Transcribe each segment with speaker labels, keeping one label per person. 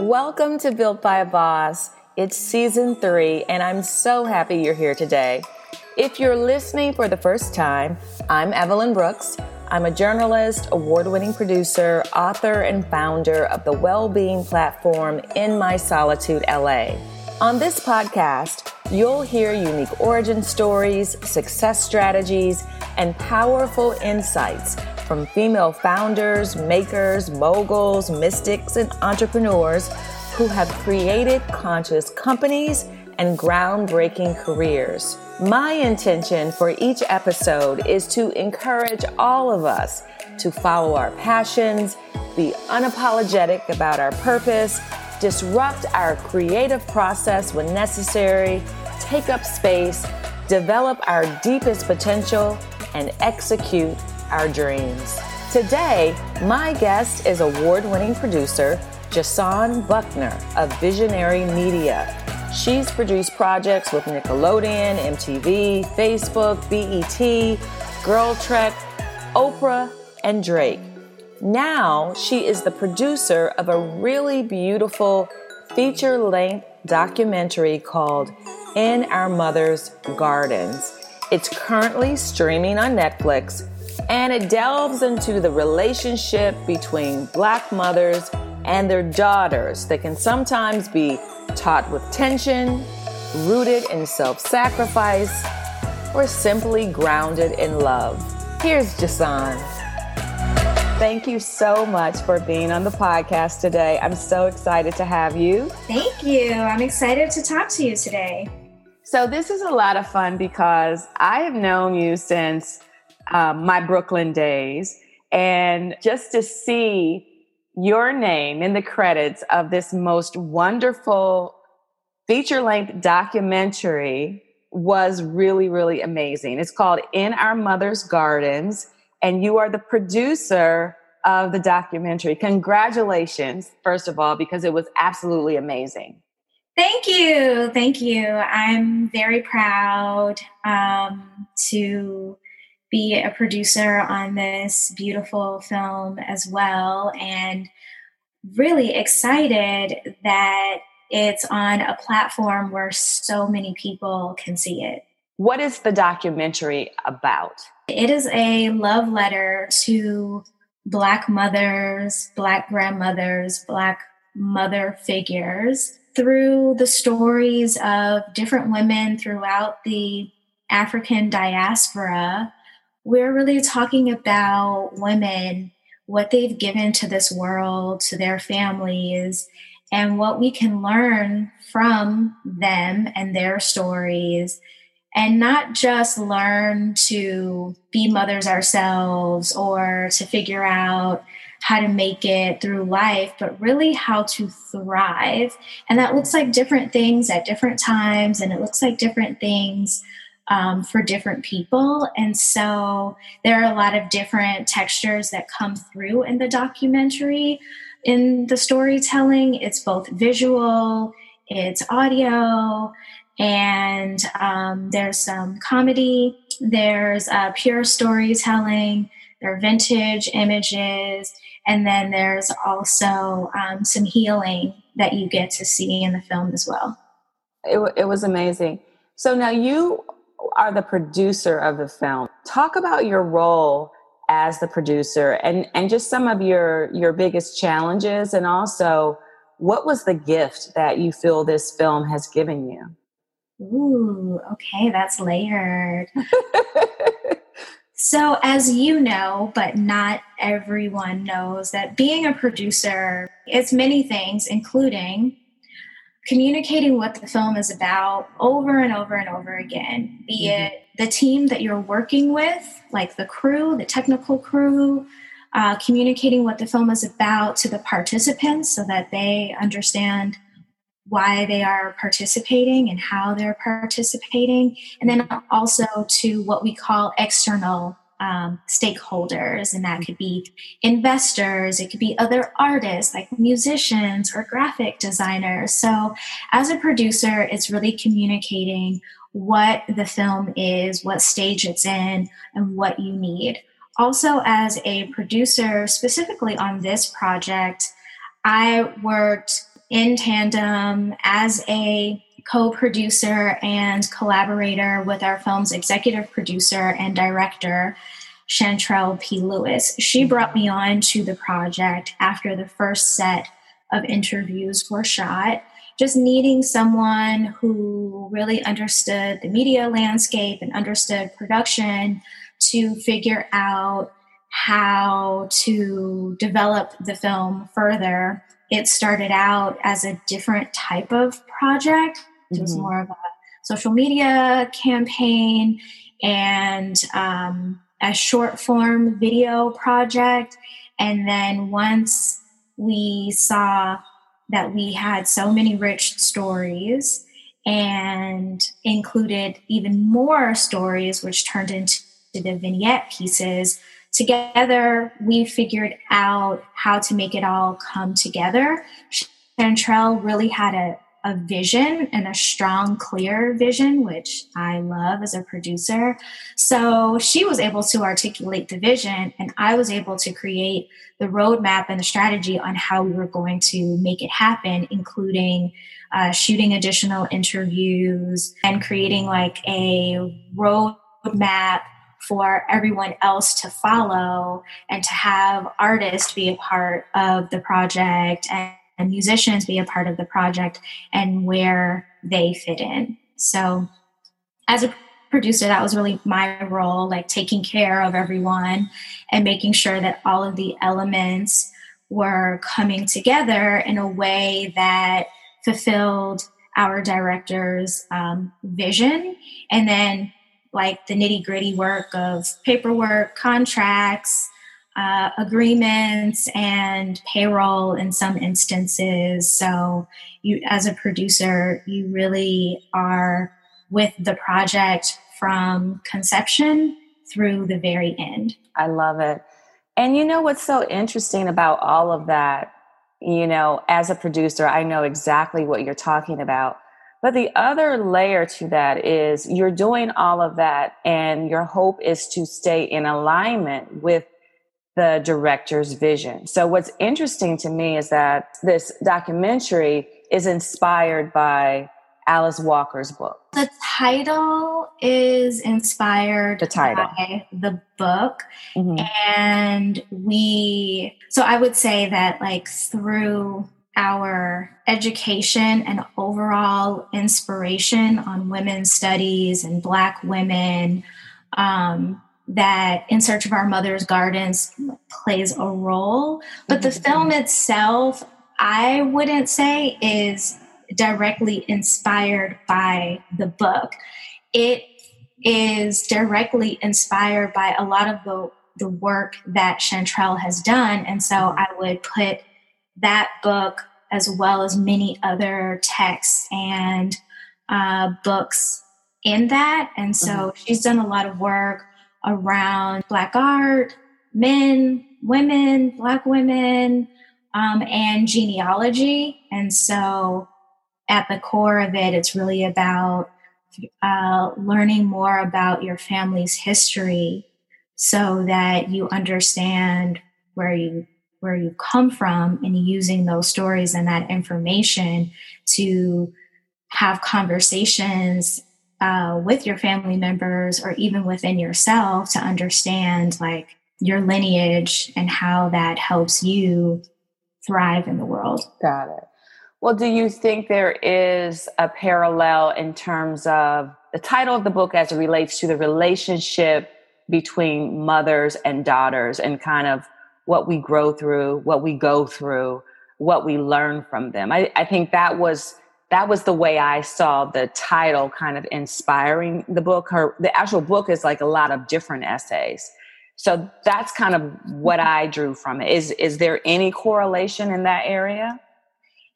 Speaker 1: Welcome to Built by a Boss. It's season three, and I'm so happy you're here today. If you're listening for the first time, I'm Evelyn Brooks. I'm a journalist, award winning producer, author, and founder of the well-being platform In My Solitude LA. On this podcast, you'll hear unique origin stories, success strategies, and powerful insights from female founders, makers, moguls, mystics, and entrepreneurs who have created conscious companies and groundbreaking careers. My intention for each episode is to encourage all of us to follow our passions, be unapologetic about our purpose, disrupt our creative process when necessary, take up space, develop our deepest potential, and execute our dreams. Today, my guest is award winning producer Jason Buckner of Visionary Media. She's produced projects with Nickelodeon, MTV, Facebook, BET, GirlTrek, Oprah, and Drake. Now she is the producer of a really beautiful feature length documentary called In Our Mother's Gardens. It's currently streaming on Netflix and it delves into the relationship between black mothers and their daughters that can sometimes be taught with tension, rooted in self sacrifice, or simply grounded in love. Here's Jason. Thank you so much for being on the podcast today. I'm so excited to have you.
Speaker 2: Thank you. I'm excited to talk to you today.
Speaker 1: So, this is a lot of fun because I have known you since um, my Brooklyn days. And just to see your name in the credits of this most wonderful feature length documentary was really, really amazing. It's called In Our Mother's Gardens, and you are the producer of the documentary. Congratulations, first of all, because it was absolutely amazing.
Speaker 2: Thank you. Thank you. I'm very proud um, to be a producer on this beautiful film as well, and really excited that it's on a platform where so many people can see it.
Speaker 1: What is the documentary about?
Speaker 2: It is a love letter to Black mothers, Black grandmothers, Black mother figures through the stories of different women throughout the African diaspora we're really talking about women, what they've given to this world, to their families, and what we can learn from them and their stories. And not just learn to be mothers ourselves or to figure out how to make it through life, but really how to thrive. And that looks like different things at different times, and it looks like different things um, for different people. And so there are a lot of different textures that come through in the documentary. In the storytelling, it's both visual, it's audio, and um, there's some comedy, there's uh, pure storytelling, there are vintage images, and then there's also um, some healing that you get to see in the film as well.
Speaker 1: It, it was amazing. So now you are the producer of the film. Talk about your role as the producer and, and just some of your, your biggest challenges and also what was the gift that you feel this film has given you?
Speaker 2: Ooh, okay, that's layered. so, as you know, but not everyone knows, that being a producer, it's many things, including communicating what the film is about over and over and over again, be mm-hmm. it the team that you're working with, like the crew, the technical crew, uh, communicating what the film is about to the participants so that they understand why they are participating and how they're participating, and then also to what we call external um, stakeholders, and that could be investors, it could be other artists like musicians or graphic designers. So, as a producer, it's really communicating what the film is, what stage it's in, and what you need. also as a producer, specifically on this project, I worked in tandem as a co producer and collaborator with our film's executive producer and director, Shantrelle P. Lewis. She brought me on to the project after the first set of interviews were shot, just needing someone who really understood the media landscape and understood production to figure out how to develop the film further. It started out as a different type of project. It was mm-hmm. more of a social media campaign and um, a short form video project. And then once we saw that we had so many rich stories and included even more stories, which turned into the vignette pieces. Together, we figured out how to make it all come together. Shantrelle really had a a vision and a strong, clear vision, which I love as a producer. So she was able to articulate the vision, and I was able to create the roadmap and the strategy on how we were going to make it happen, including uh, shooting additional interviews and creating like a roadmap for everyone else to follow and to have artists be a part of the project and and musicians be a part of the project and where they fit in. So, as a producer, that was really my role, like taking care of everyone and making sure that all of the elements were coming together in a way that fulfilled our director's um, vision. And then, like the nitty gritty work of paperwork, contracts, uh, agreements and payroll in some instances. So, you, as a producer, you really are with the project from conception through the very end.
Speaker 1: I love it. And you know what's so interesting about all of that? You know, as a producer, I know exactly what you're talking about. But the other layer to that is you're doing all of that, and your hope is to stay in alignment with the director's vision. So what's interesting to me is that this documentary is inspired by Alice Walker's book.
Speaker 2: The title is inspired
Speaker 1: the title.
Speaker 2: by the book. Mm-hmm. And we, so I would say that like through our education and overall inspiration on women's studies and Black women, um, that In Search of Our Mother's Gardens plays a role. But the mm-hmm. film itself, I wouldn't say is directly inspired by the book. It is directly inspired by a lot of the, the work that Shantrelle has done. And so mm-hmm. I would put that book as well as many other texts and uh, books in that. And so mm-hmm. she's done a lot of work around Black art, men, women, Black women, um, and genealogy. And so at the core of it, it's really about uh, learning more about your family's history so that you understand where you where you come from and using those stories and that information to have conversations uh, with your family members or even within yourself to understand like your lineage and how that helps you thrive in the world.
Speaker 1: Got it. Well, do you think there is a parallel in terms of the title of the book as it relates to the relationship between mothers and daughters and kind of what we grow through, what we go through, what we learn from them? I, I think that was that was the way I saw the title kind of inspiring the book. Her the actual book is like a lot of different essays. So that's kind of what I drew from it. Is is there any correlation in that area?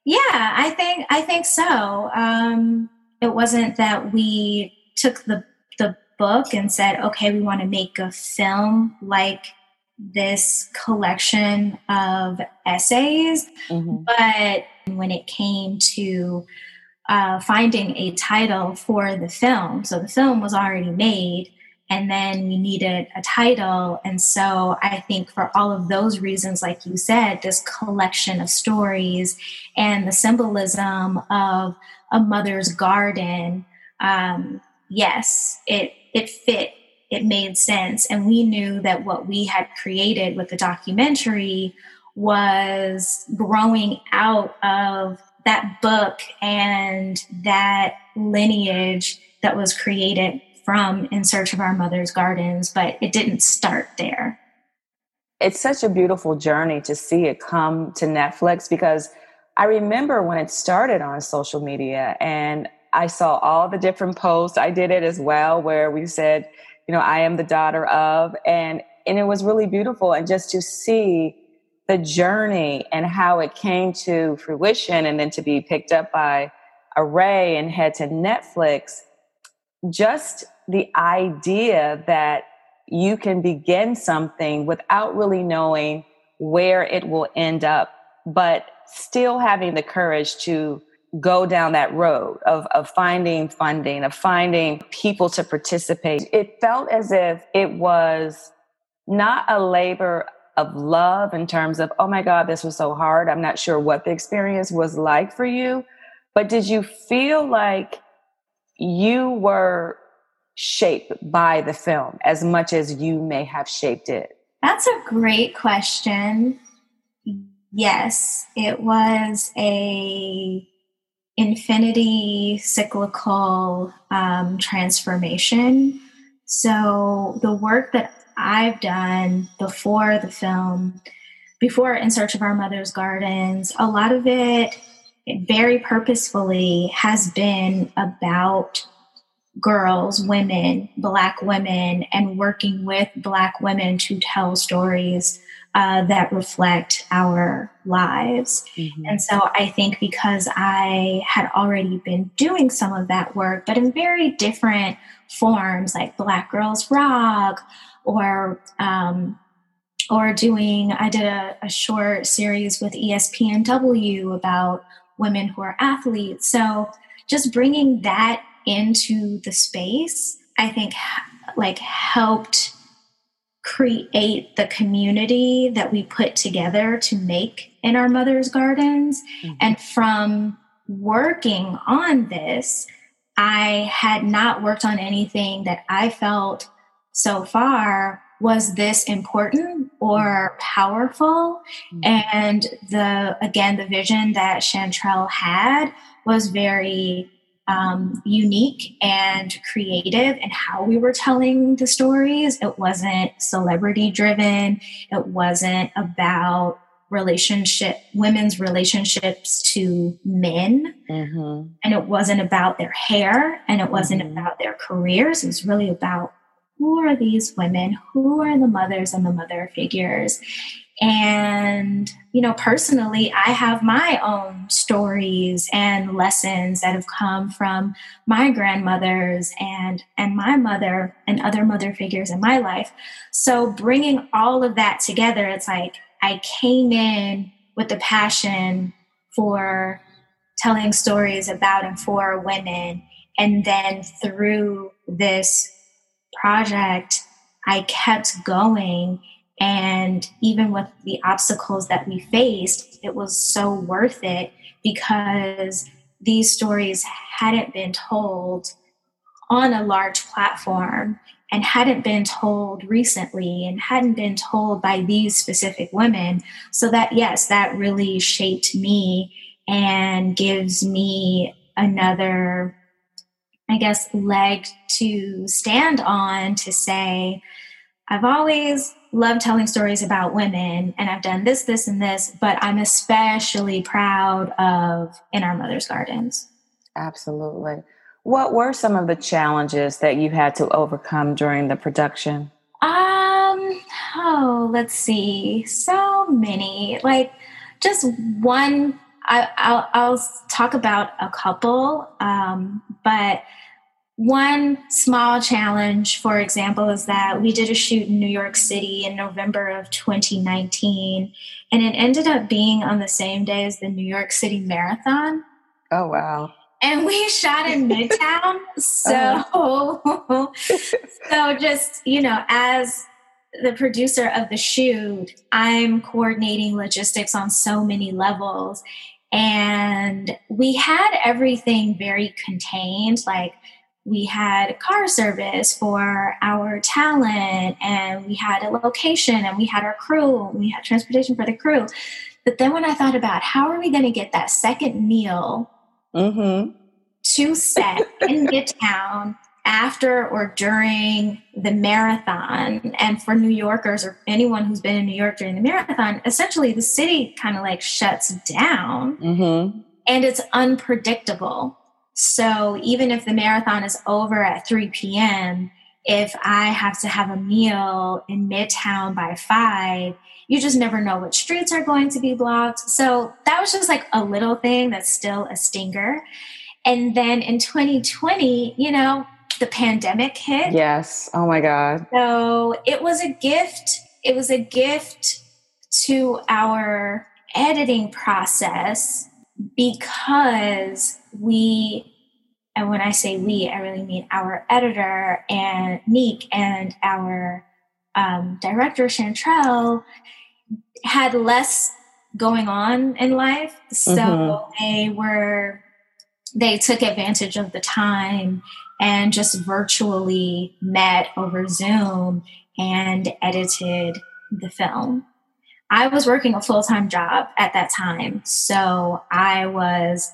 Speaker 2: Yeah, I think I think so. Um, it wasn't that we took the the book and said, okay, we want to make a film like this collection of essays, mm-hmm. but when it came to uh, finding a title for the film. So the film was already made, and then we needed a title. And so I think for all of those reasons, like you said, this collection of stories and the symbolism of a mother's garden, um, yes, it it fit. It made sense, and we knew that what we had created with the documentary was growing out of that book and that lineage that was created from In Search of Our Mother's Gardens, but it didn't start there.
Speaker 1: It's such a beautiful journey to see it come to Netflix because I remember when it started on social media and I saw all the different posts. I did it as well where we said, you know, I am the daughter of and and it was really beautiful. And just to see the journey and how it came to fruition and then to be picked up by Array and head to Netflix just the idea that you can begin something without really knowing where it will end up, but still having the courage to go down that road of, of finding funding, of finding people to participate. It felt as if it was not a labor of love in terms of, oh my God, this was so hard. I'm not sure what the experience was like for you. But did you feel like you were shaped by the film as much as you may have shaped it?
Speaker 2: That's a great question. Yes, it was a infinity cyclical um, transformation. So the work that I've done before the film, before In Search of Our Mother's Gardens, a lot of it very purposefully has been about girls, women, Black women, and working with Black women to tell stories uh, that reflect our lives. Mm-hmm. And so I think because I had already been doing some of that work, but in very different forms, like Black Girls Rock, or um, or doing, I did a, a short series with ESPNW about women who are athletes. So just bringing that into the space, I think like helped create the community that we put together to make in our mother's gardens. Mm-hmm. And from working on this, I had not worked on anything that I felt so far was this important or powerful mm-hmm. and the again the vision that Shantrelle had was very um, unique and creative in how we were telling the stories. It wasn't celebrity driven. It wasn't about relationship, women's relationships to men. Mm-hmm. And it wasn't about their hair and it wasn't mm-hmm. about their careers. It was really about who are these women? Who are the mothers and the mother figures? And, you know, personally, I have my own stories and lessons that have come from my grandmothers and, and my mother and other mother figures in my life. So bringing all of that together, it's like I came in with the passion for telling stories about and for women. And then through this project, I kept going and even with the obstacles that we faced, it was so worth it because these stories hadn't been told on a large platform and hadn't been told recently and hadn't been told by these specific women. So that, yes, that really shaped me and gives me another, I guess, leg to stand on to say, I've always loved telling stories about women and I've done this, this, and this, but I'm especially proud of In Our Mother's Gardens.
Speaker 1: Absolutely. What were some of the challenges that you had to overcome during the production?
Speaker 2: Um, oh, let's see. So many. Like just one I, will talk about a couple, um, but one small challenge, for example, is that we did a shoot in New York City in November of 2019, and it ended up being on the same day as the New York City Marathon.
Speaker 1: Oh, wow.
Speaker 2: and we shot in Midtown. So, uh-huh. so just, you know, as the producer of the shoot, I'm coordinating logistics on so many levels. And we had everything very contained. Like we had car service for our talent, and we had a location, and we had our crew, and we had transportation for the crew. But then when I thought about how are we going to get that second meal mm-hmm. to set in Midtown after or during the marathon, and for New Yorkers or anyone who's been in New York during the marathon, essentially the city kind of like shuts down mm-hmm. and it's unpredictable. So even if the marathon is over at 3 p.m., if I have to have a meal in Midtown by five, you just never know which streets are going to be blocked. So that was just like a little thing that's still a stinger. And then in 2020, you know, the pandemic hit.
Speaker 1: Yes. Oh my God.
Speaker 2: So it was a gift. It was a gift to our editing process because we, and when I say we, I really mean our editor and Neek and our um, director Shantrelle had less going on in life. So mm-hmm. they were, they took advantage of the time and just virtually met over Zoom and edited the film. I was working a full time job at that time. So I was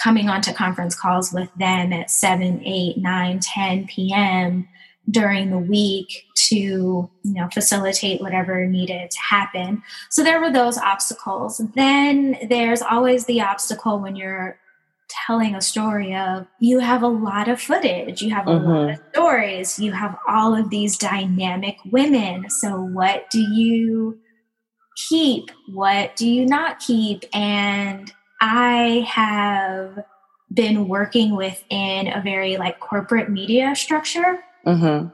Speaker 2: coming onto conference calls with them at 7, 8, 9, 10 p.m. during the week to you know facilitate whatever needed to happen so there were those obstacles then there's always the obstacle when you're telling a story of you have a lot of footage, you have a mm-hmm. lot of stories, you have all of these dynamic women. So, what do you keep? What do you not keep? And I have been working within a very like corporate media structure. Mm-hmm.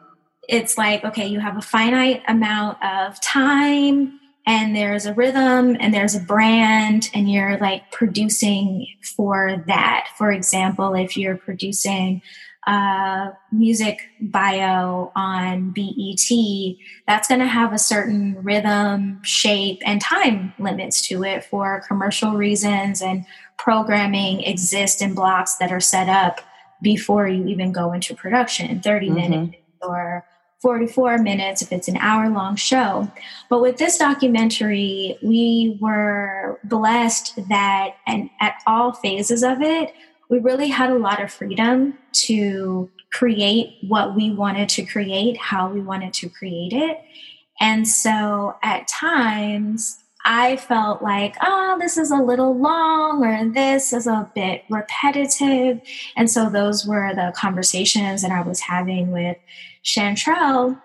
Speaker 2: It's like, okay, you have a finite amount of time and there's a rhythm and there's a brand and you're like producing for that for example if you're producing a music bio on BET that's going to have a certain rhythm shape and time limits to it for commercial reasons and programming exists in blocks that are set up before you even go into production 30 mm-hmm. minutes or 44 minutes if it's an hour long show. But with this documentary, we were blessed that and at all phases of it, we really had a lot of freedom to create what we wanted to create, how we wanted to create it. And so at times, I felt like, oh, this is a little long or this is a bit repetitive. And so those were the conversations that I was having with Shantrelle.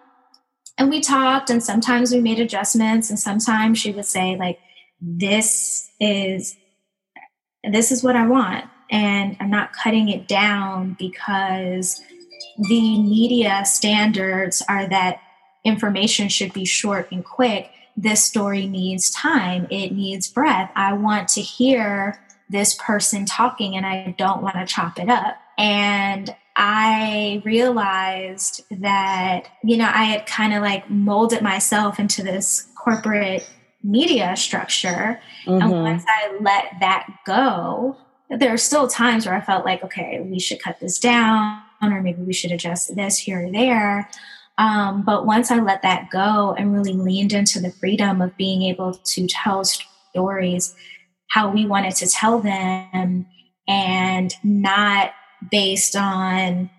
Speaker 2: And we talked, and sometimes we made adjustments, and sometimes she would say, like, this is this is what I want. And I'm not cutting it down because the media standards are that information should be short and quick. This story needs time, it needs breath. I want to hear this person talking and I don't want to chop it up. And I realized that, you know, I had kind of like molded myself into this corporate media structure. Mm-hmm. And once I let that go, there are still times where I felt like, okay, we should cut this down, or maybe we should adjust this here or there. Um, but once I let that go and really leaned into the freedom of being able to tell stories how we wanted to tell them and not based on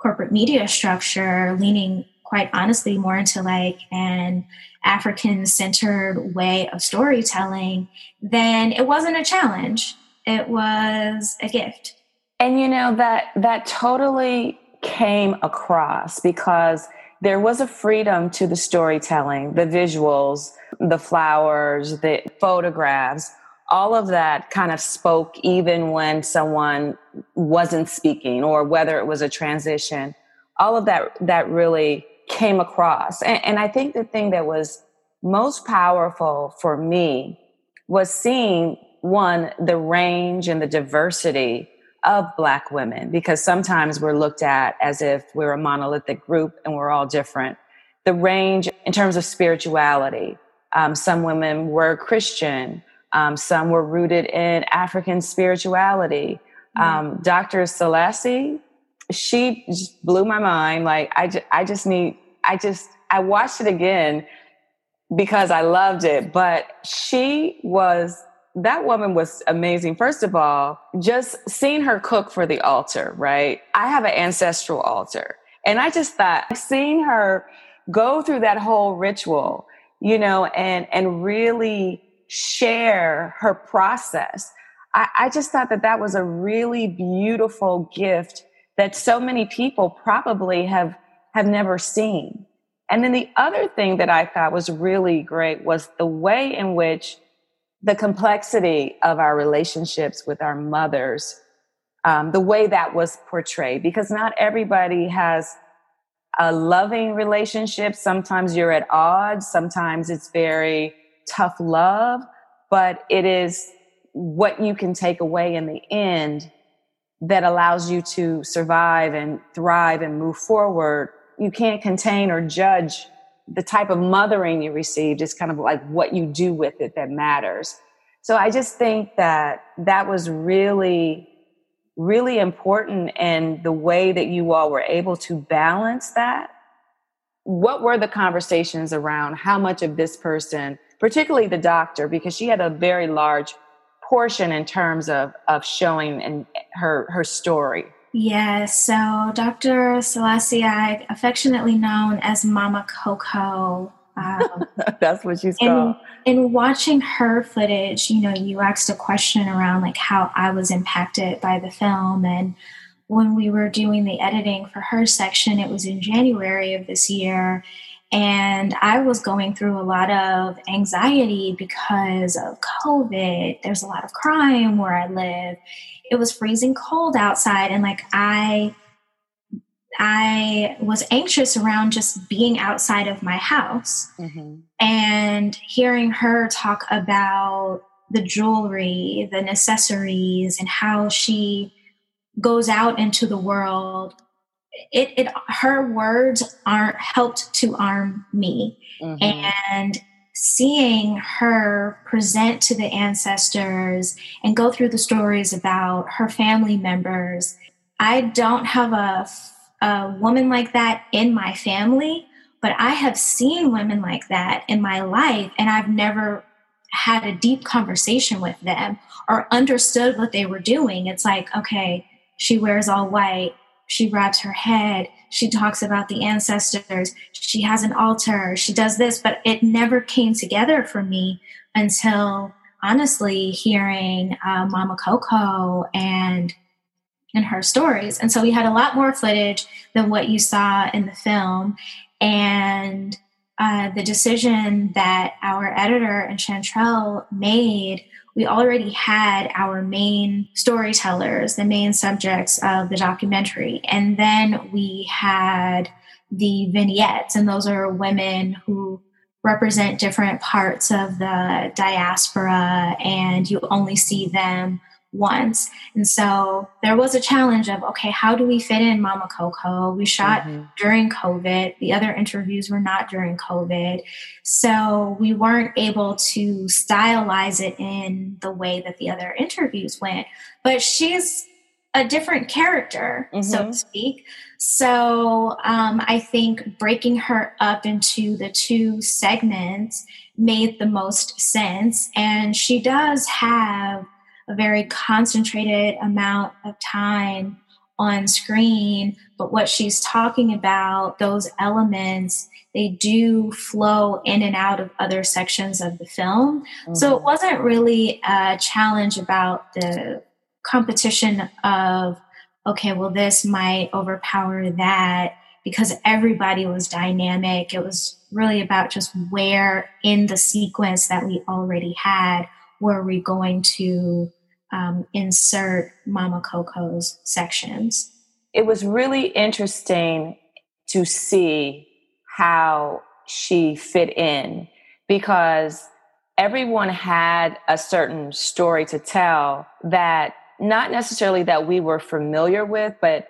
Speaker 2: corporate media structure, leaning quite honestly more into like an African centered way of storytelling, then it wasn't a challenge. It was a gift.
Speaker 1: And you know that that totally came across because there was a freedom to the storytelling, the visuals, the flowers, the photographs, all of that kind of spoke even when someone wasn't speaking or whether it was a transition all of that that really came across and, and, i think the thing that was most powerful for me was seeing one the range and the diversity of Black women because sometimes we're looked at as if we're a monolithic group and we're all different. The range in terms of spirituality, um, some women were Christian, um, some were rooted in African spirituality. Um, Dr. Selasi, she just blew my mind. Like I, ju- I just need, I just, I watched it again because I loved it. But she was that woman was amazing. First of all, just seeing her cook for the altar, right? I have an ancestral altar. And I just thought seeing her go through that whole ritual, you know, and and really share her process. I, I just thought that that was a really beautiful gift that so many people probably have have never seen. And then the other thing that I thought was really great was the way in which the complexity of our relationships with our mothers, um, the way that was portrayed, because not everybody has a loving relationship. Sometimes you're at odds, sometimes it's very tough love, but it is what you can take away in the end that allows you to survive and thrive and move forward. You can't contain or judge the type of mothering you received is kind of like what you do with it that matters. So I just think that that was really, really important. And the way that you all were able to balance that. What were the conversations around how much of this person, particularly the doctor, because she had a very large portion in terms of, of showing and her, her story?
Speaker 2: Yes, so Dr. Selasi, I affectionately known as Mama Coco.
Speaker 1: Um, That's what she's called.
Speaker 2: In watching her footage, you know, you asked a question around like how I was impacted by the film. And when we were doing the editing for her section, it was in January of this year. And I was going through a lot of anxiety because of COVID. There's a lot of crime where I live it was freezing cold outside and like I I was anxious around just being outside of my house mm-hmm. and hearing her talk about the jewelry, the necessaries, and how she goes out into the world. It, it her words aren't helped to arm me, mm-hmm. and seeing her present to the ancestors and go through the stories about her family members. I don't have a, a woman like that in my family, but I have seen women like that in my life, and I've never had a deep conversation with them or understood what they were doing. It's like, okay, she wears all white, she wraps her head, she talks about the ancestors, she has an altar, she does this, but it never came together for me until honestly hearing uh, Mama Coco and and her stories. And so we had a lot more footage than what you saw in the film. And uh, the decision that our editor and Shantrelle made we already had our main storytellers, the main subjects of the documentary. And then we had the vignettes, and those are women who represent different parts of the diaspora, and you only see them once. And so there was a challenge of, okay, how do we fit in Mama Coco? We shot mm-hmm. during COVID. The other interviews were not during COVID. So we weren't able to stylize it in the way that the other interviews went. But she's a different character, mm-hmm. so to speak. So um, I think breaking her up into the two segments made the most sense. And she does have a very concentrated amount of time on screen, but what she's talking about, those elements, they do flow in and out of other sections of the film. Mm-hmm. So it wasn't really a challenge about the competition of, okay, well, this might overpower that because everybody was dynamic. It was really about just where in the sequence that we already had were we going to um, insert Mama Coco's sections.
Speaker 1: It was really interesting to see how she fit in because everyone had a certain story to tell that not necessarily that we were familiar with, but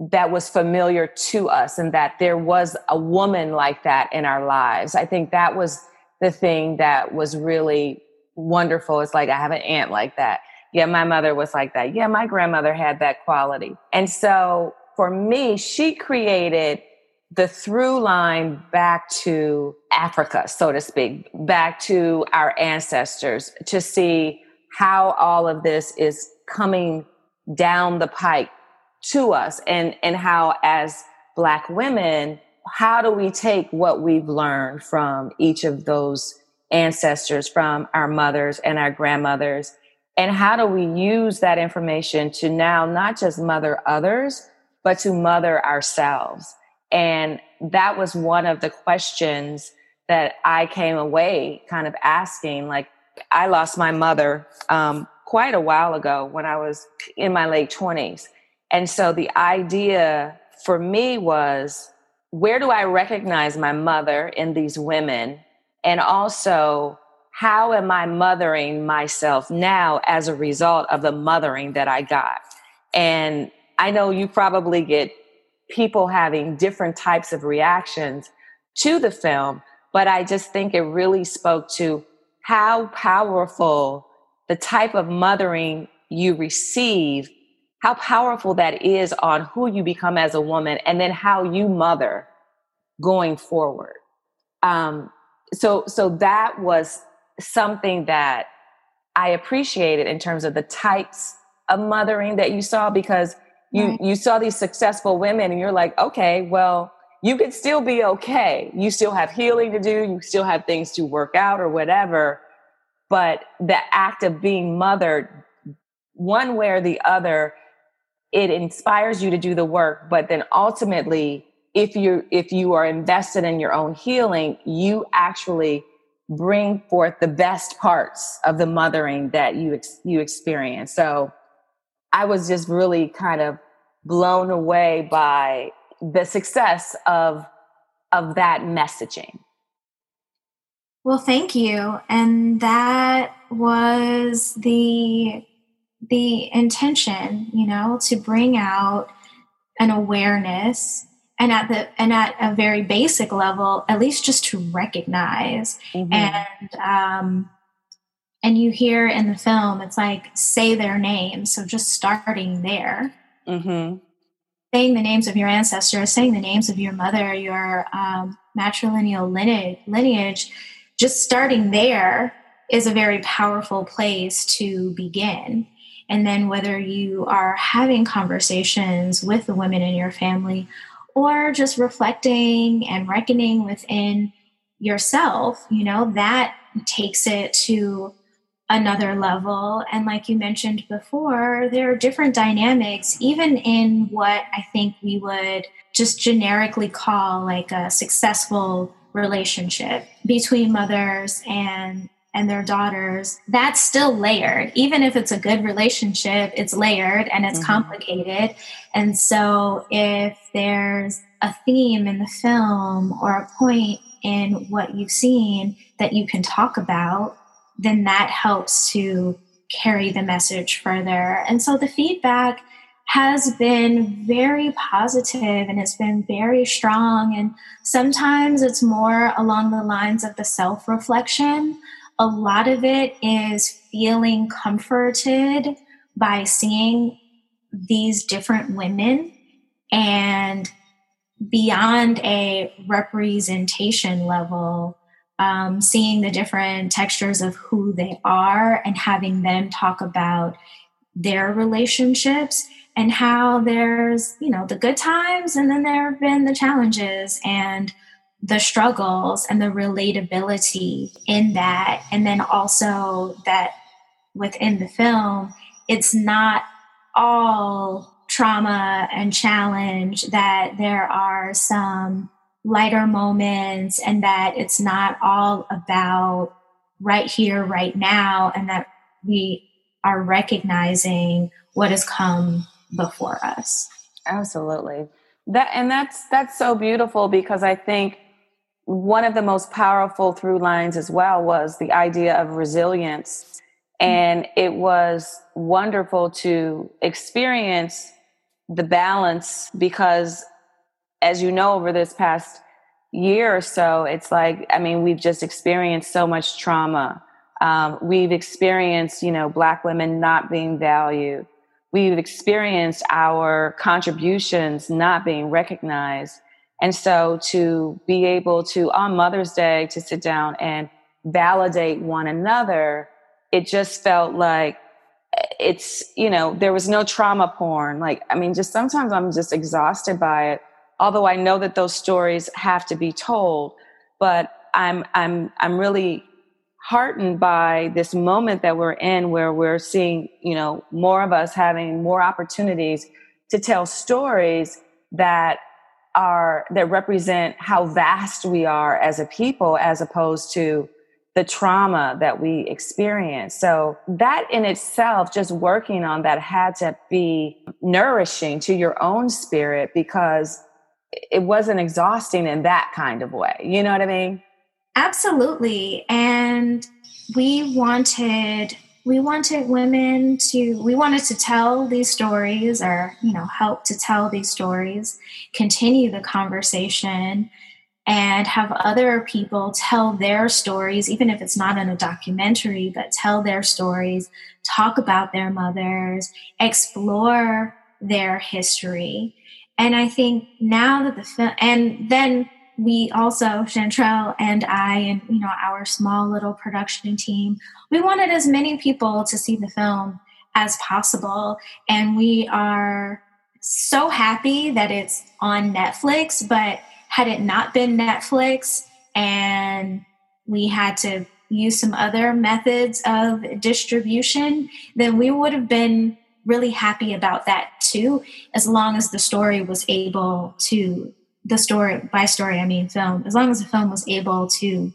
Speaker 1: that was familiar to us and that there was a woman like that in our lives. I think that was the thing that was really wonderful. It's like, I have an aunt like that. Yeah, my mother was like that. Yeah, my grandmother had that quality. And so for me, she created the through line back to Africa, so to speak, back to our ancestors to see how all of this is coming down the pike to us and and how as black women how do we take what we've learned from each of those ancestors from our mothers and our grandmothers and how do we use that information to now not just mother others but to mother ourselves and that was one of the questions that i came away kind of asking like i lost my mother um, quite a while ago when i was in my late 20s and so the idea for me was where do I recognize my mother in these women? And also, how am I mothering myself now as a result of the mothering that I got? And I know you probably get people having different types of reactions to the film, but I just think it really spoke to how powerful the type of mothering you receive how powerful that is on who you become as a woman and then how you mother going forward um, so so that was something that i appreciated in terms of the types of mothering that you saw because you right. you saw these successful women and you're like okay well you could still be okay. You still have healing to do. You still have things to work out or whatever. But the act of being mothered one way or the other it inspires you to do the work. But then ultimately if you if you are invested in your own healing you actually bring forth the best parts of the mothering that you ex- you experience. So i was just really kind of blown away by the success of of that messaging.
Speaker 2: Well thank you. And that was the the intention, you know, to bring out an awareness and at the and at a very basic level, at least just to recognize mm-hmm. and um and you hear in the film it's like say their names so just starting there mm-hmm. saying the names of your ancestors saying the names of your mother your um, matrilineal lineage, lineage just starting there is a very powerful place to begin and then whether you are having conversations with the women in your family or just reflecting and reckoning within yourself, you know, that takes it to another level. And like you mentioned before, there are different dynamics, even in what I think we would just generically call like a successful relationship between mothers and and their daughters, that's still layered. Even if it's a good relationship, it's layered and it's mm-hmm. complicated. And so if there's a theme in the film or a point in what you've seen that you can talk about, then that helps to carry the message further. And so the feedback has been very positive and it's been very strong. And sometimes it's more along the lines of the self reflection a lot of it is feeling comforted by seeing these different women and beyond a representation level, um, seeing the different textures of who they are and having them talk about their relationships and how there's, you know, the good times and then there have been the challenges and the struggles and the relatability in that. And then also that within the film, it's not all trauma and challenge, that there are some lighter moments and that it's not all about right here, right now, and that we are recognizing what has come before us.
Speaker 1: Absolutely. That and that's that's so beautiful because I think one of the most powerful through lines as well was the idea of resilience And it was wonderful to experience the balance because, as you know, over this past year or so, it's like, I mean, we've just experienced so much trauma. Um, we've experienced, you know, Black women not being valued. We've experienced our contributions not being recognized. And so to be able to, on Mother's Day, to sit down and validate one another, it just felt like it's, you know, there was no trauma porn. Like, I mean, just sometimes I'm just exhausted by it. Although I know that those stories have to be told, but I'm, I'm, I'm really heartened by this moment that we're in where we're seeing, you know, more of us having more opportunities to tell stories that are, that represent how vast we are as a people as opposed to the trauma that we experience. So that in itself, just working on that had to be nourishing to your own spirit because it wasn't exhausting in that kind of way. You know what I mean?
Speaker 2: Absolutely. And we wanted we wanted women to we wanted to tell these stories or you know help to tell these stories continue the conversation and have other people tell their stories, even if it's not in a documentary, but tell their stories, talk about their mothers, explore their history. And I think now that the film, and then we also, Shantrelle and I, and you know, our small little production team, we wanted as many people to see the film as possible. And we are so happy that it's on Netflix, but had it not been Netflix and we had to use some other methods of distribution, then we would have been really happy about that too, as long as the story was able to, the story, by story, I mean film, as long as the film was able to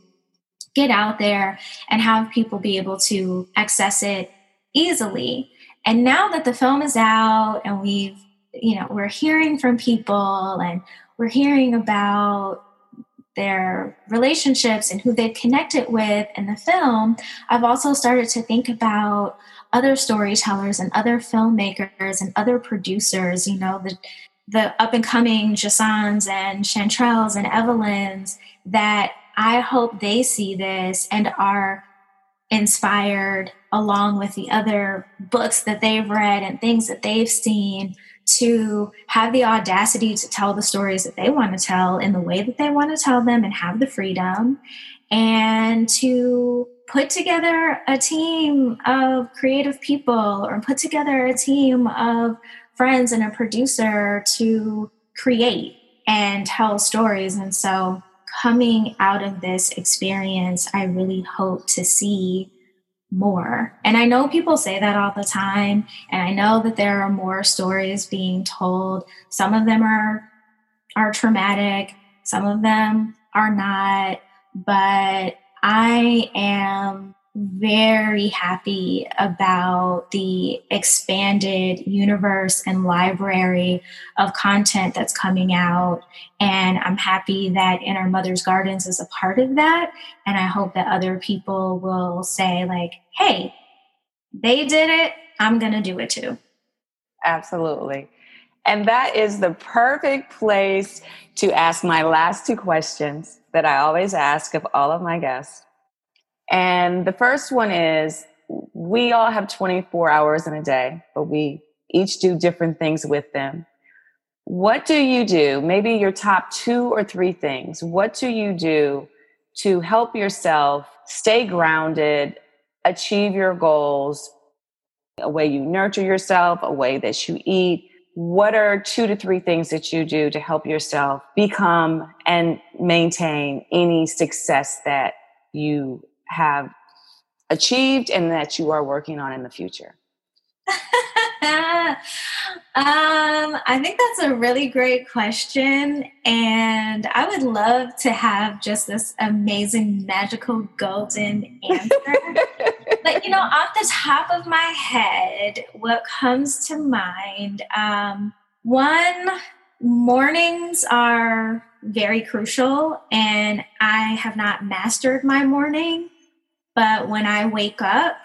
Speaker 2: get out there and have people be able to access it easily. And now that the film is out and we've, you know, we're hearing from people and we're hearing about their relationships and who they've connected with in the film, I've also started to think about other storytellers and other filmmakers and other producers, you know, the the up and coming Jasons and Shantrelles and Evelyns that I hope they see this and are inspired along with the other books that they've read and things that they've seen to have the audacity to tell the stories that they want to tell in the way that they want to tell them and have the freedom and to put together a team of creative people or put together a team of friends and a producer to create and tell stories and so coming out of this experience i really hope to see more. And I know people say that all the time. And I know that there are more stories being told. Some of them are are traumatic, some of them are not. But I am very happy about the expanded universe and library of content that's coming out. And I'm happy that In Our Mothers' Gardens is a part of that. And I hope that other people will say, like, hey, they did it. I'm going to do it too.
Speaker 1: Absolutely. And that is the perfect place to ask my last two questions that I always ask of all of my guests. And the first one is we all have 24 hours in a day, but we each do different things with them. What do you do? Maybe your top two or three things. What do you do to help yourself stay grounded, achieve your goals, a way you nurture yourself, a way that you eat? What are two to three things that you do to help yourself become and maintain any success that you have achieved and that you are working on in the future?
Speaker 2: um, I think that's a really great question. And I would love to have just this amazing, magical, golden answer. but, you know, off the top of my head, what comes to mind um, one, mornings are very crucial, and I have not mastered my morning. But when I wake up,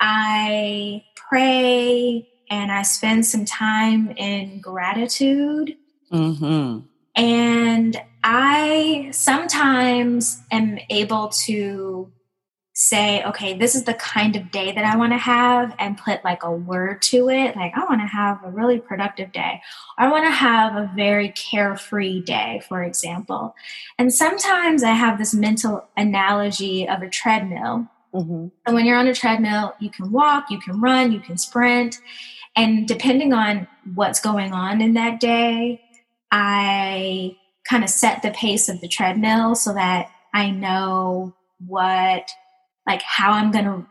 Speaker 2: I pray and I spend some time in gratitude.
Speaker 1: Mm-hmm.
Speaker 2: And I sometimes am able to say, okay, this is the kind of day that I want to have and put like a word to it. Like, I want to have a really productive day. I want to have a very carefree day, for example. And sometimes I have this mental analogy of a treadmill. Mm-hmm. And when you're on a treadmill, you can walk, you can run, you can sprint. And depending on what's going on in that day, I kind of set the pace of the treadmill so that I know what like how I'm going to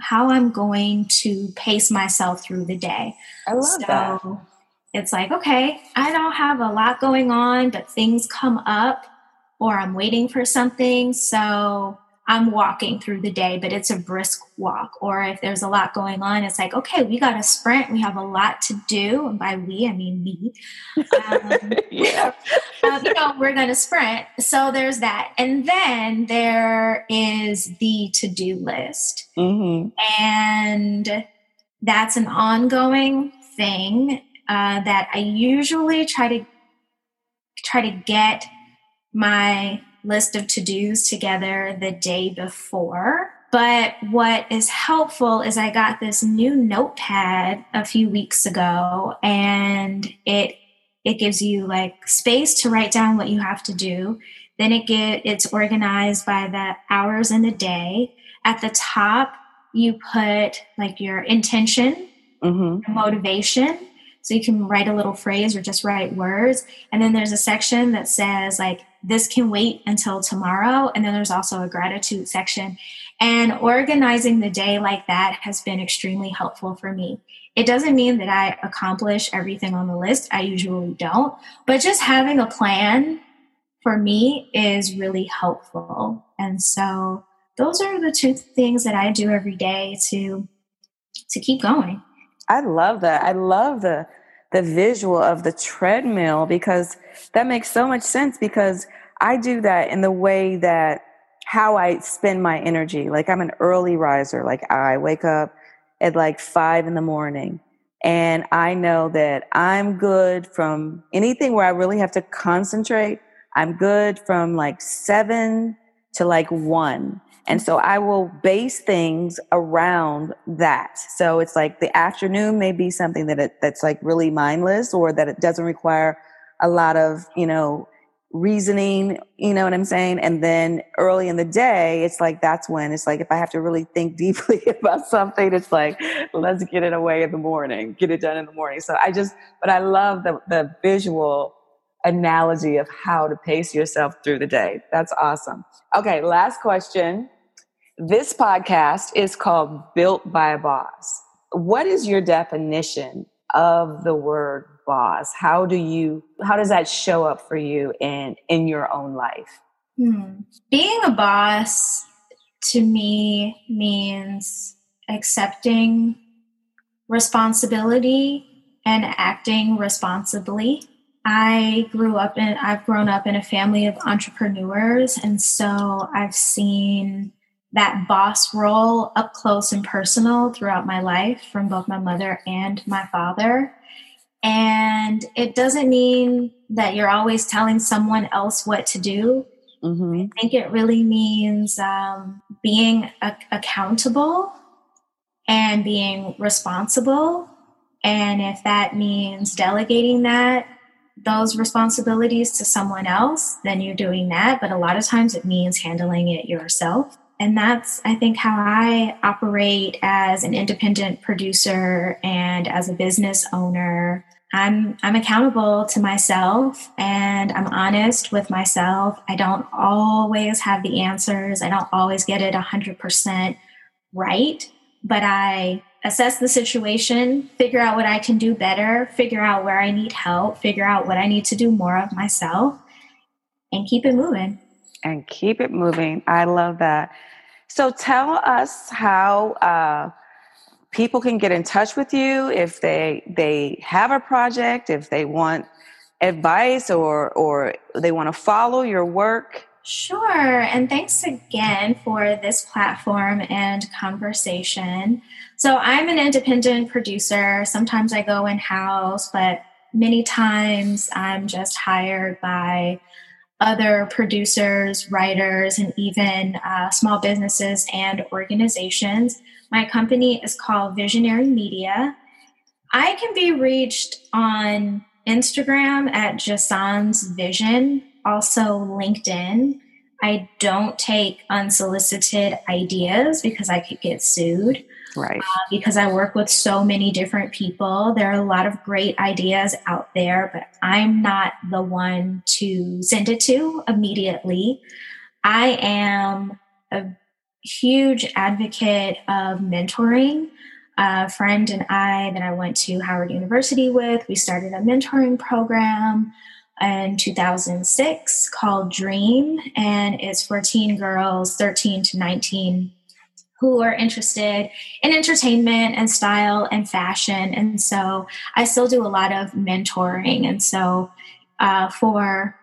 Speaker 2: how I'm going to pace myself through the day.
Speaker 1: I love so that.
Speaker 2: It's like, okay, I don't have a lot going on, but things come up or I'm waiting for something. So I'm walking through the day, but it's a brisk walk. Or if there's a lot going on, it's like, okay, we got a sprint. We have a lot to do. And by we, I mean me. Um, yeah. um, you know, we're going to sprint. So there's that. And then there is the to do list. Mm-hmm. And that's an ongoing thing uh, that I usually try to try to get my list of to dos together the day before. But what is helpful is I got this new notepad a few weeks ago and it it gives you like space to write down what you have to do. Then it get it's organized by the hours in the day. At the top, you put like your intention, mm-hmm. motivation. So you can write a little phrase or just write words. And then there's a section that says like this can wait until tomorrow. And then there's also a gratitude section. And organizing the day like that has been extremely helpful for me. It doesn't mean that I accomplish everything on the list. I usually don't. But just having a plan for me is really helpful. And so those are the two things that I do every day to to keep going.
Speaker 1: I love that. I love the the visual of the treadmill because that makes so much sense because I do that in the way that how I spend my energy. Like I'm an early riser. Like I wake up at like five in the morning and I know that I'm good from anything where I really have to concentrate. I'm good from like seven to like one. And so I will base things around that. So it's like the afternoon may be something that it, that's like really mindless or that it doesn't require a lot of, you know, reasoning, you know what I'm saying? And then early in the day, it's like that's when it's like if I have to really think deeply about something, it's like let's get it away in the morning, get it done in the morning. So I just, but I love the the visual analogy of how to pace yourself through the day. That's awesome. Okay, last question. This podcast is called Built by a Boss. What is your definition of the word boss? How do you how does that show up for you in in your own life?
Speaker 2: Hmm. Being a boss to me means accepting responsibility and acting responsibly. I grew up in I've grown up in a family of entrepreneurs and so I've seen that boss role up close and personal throughout my life from both my mother and my father. And it doesn't mean that you're always telling someone else what to do. Mm-hmm. I think it really means um, being a- accountable and being responsible. And if that means delegating that, those responsibilities to someone else, then you're doing that. But a lot of times it means handling it yourself. And that's, I think, how I operate as an independent producer and as a business owner. I'm, I'm accountable to myself and I'm honest with myself. I don't always have the answers. I don't always get it 100% right, but I assess the situation, figure out what I can do better, figure out where I need help, figure out what I need to do more of myself, and keep it moving.
Speaker 1: And keep it moving. I love that. So tell us how uh, people can get in touch with you if they they have a project, if they want advice or or they want to follow your work.
Speaker 2: Sure. And thanks again for this platform and conversation. So, I'm an independent producer. Sometimes I go in house, but many times I'm just hired by other producers, writers, and even uh, small businesses and organizations. My company is called Visionary Media. I can be reached on Instagram at Jason's Vision, also LinkedIn. I don't take unsolicited ideas because I could get sued.
Speaker 1: Right. Uh,
Speaker 2: because I work with so many different people. There are a lot of great ideas out there, but I'm not the one to send it to immediately. I am a huge advocate of mentoring. A friend and I that I went to Howard University with, we started a mentoring program in 2006 called Dream, and it's for teen girls 13 to 19 who are interested in entertainment and style and fashion. And so I still do a lot of mentoring. And so uh, for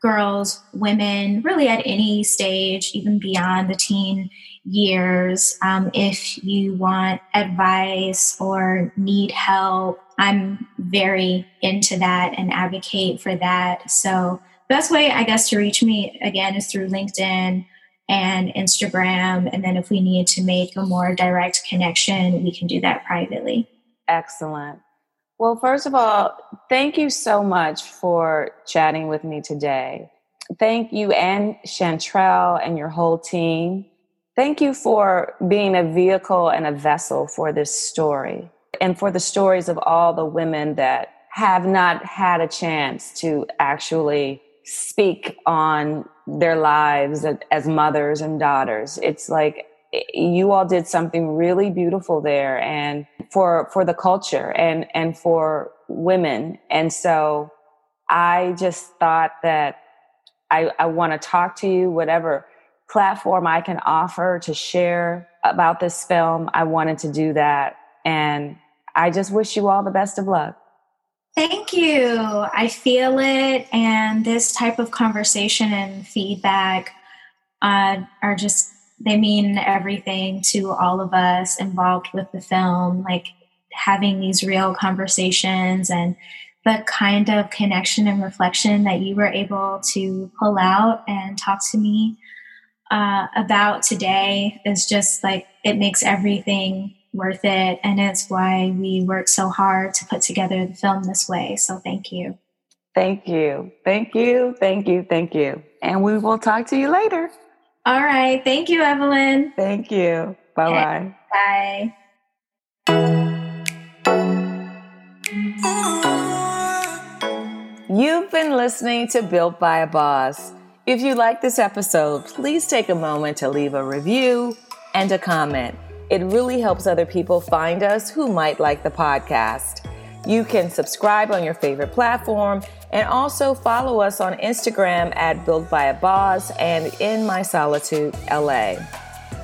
Speaker 2: girls, women, really at any stage, even beyond the teen years, um, if you want advice or need help, I'm very into that and advocate for that. So, best way, I guess, to reach me again is through LinkedIn and Instagram. And then if we need to make a more direct connection, we can do that privately.
Speaker 1: Excellent. Well, first of all, thank you so much for chatting with me today. Thank you and Shantrelle and your whole team. Thank you for being a vehicle and a vessel for this story and for the stories of all the women that have not had a chance to actually speak on their lives as mothers and daughters. It's like you all did something really beautiful there and for for the culture and and for women. And so I just thought that I, I want to talk to you, whatever platform I can offer to share about this film. I wanted to do that. And I just wish you all the best of luck.
Speaker 2: Thank you. I feel it. And this type of conversation and feedback uh, are just, they mean everything to all of us involved with the film. Like having these real conversations and the kind of connection and reflection that you were able to pull out and talk to me uh, about today is just like, it makes everything worth it. And it's why we work so hard to put together the film this way. So thank you.
Speaker 1: Thank you. Thank you. Thank you. Thank you. And we will talk to you later.
Speaker 2: All right. Thank you, Evelyn.
Speaker 1: Thank you. Bye
Speaker 2: bye.
Speaker 1: Bye. You've been listening to Built by a Boss. If you like this episode, please take a moment to leave a review and a comment. It really helps other people find us who might like the podcast. You can subscribe on your favorite platform and also follow us on Instagram at Built by a Boss and In My Solitude LA.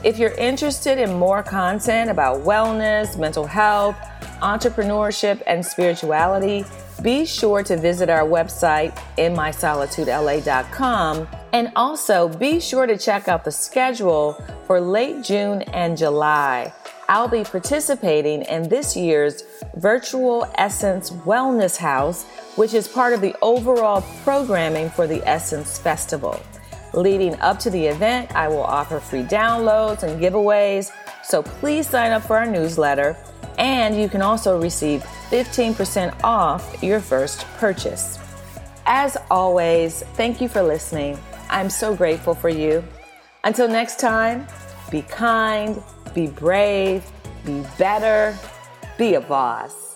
Speaker 1: If you're interested in more content about wellness, mental health, entrepreneurship, and spirituality, be sure to visit our website, inmysolitudela.com, and also be sure to check out the schedule for late June and July. I'll be participating in this year's Virtual Essence Wellness House, which is part of the overall programming for the Essence Festival. Leading up to the event, I will offer free downloads and giveaways, so please sign up for our newsletter and you can also receive 15% off your first purchase. As always, thank you for listening. I'm so grateful for you. Until next time, be kind, be brave, be better, be a boss.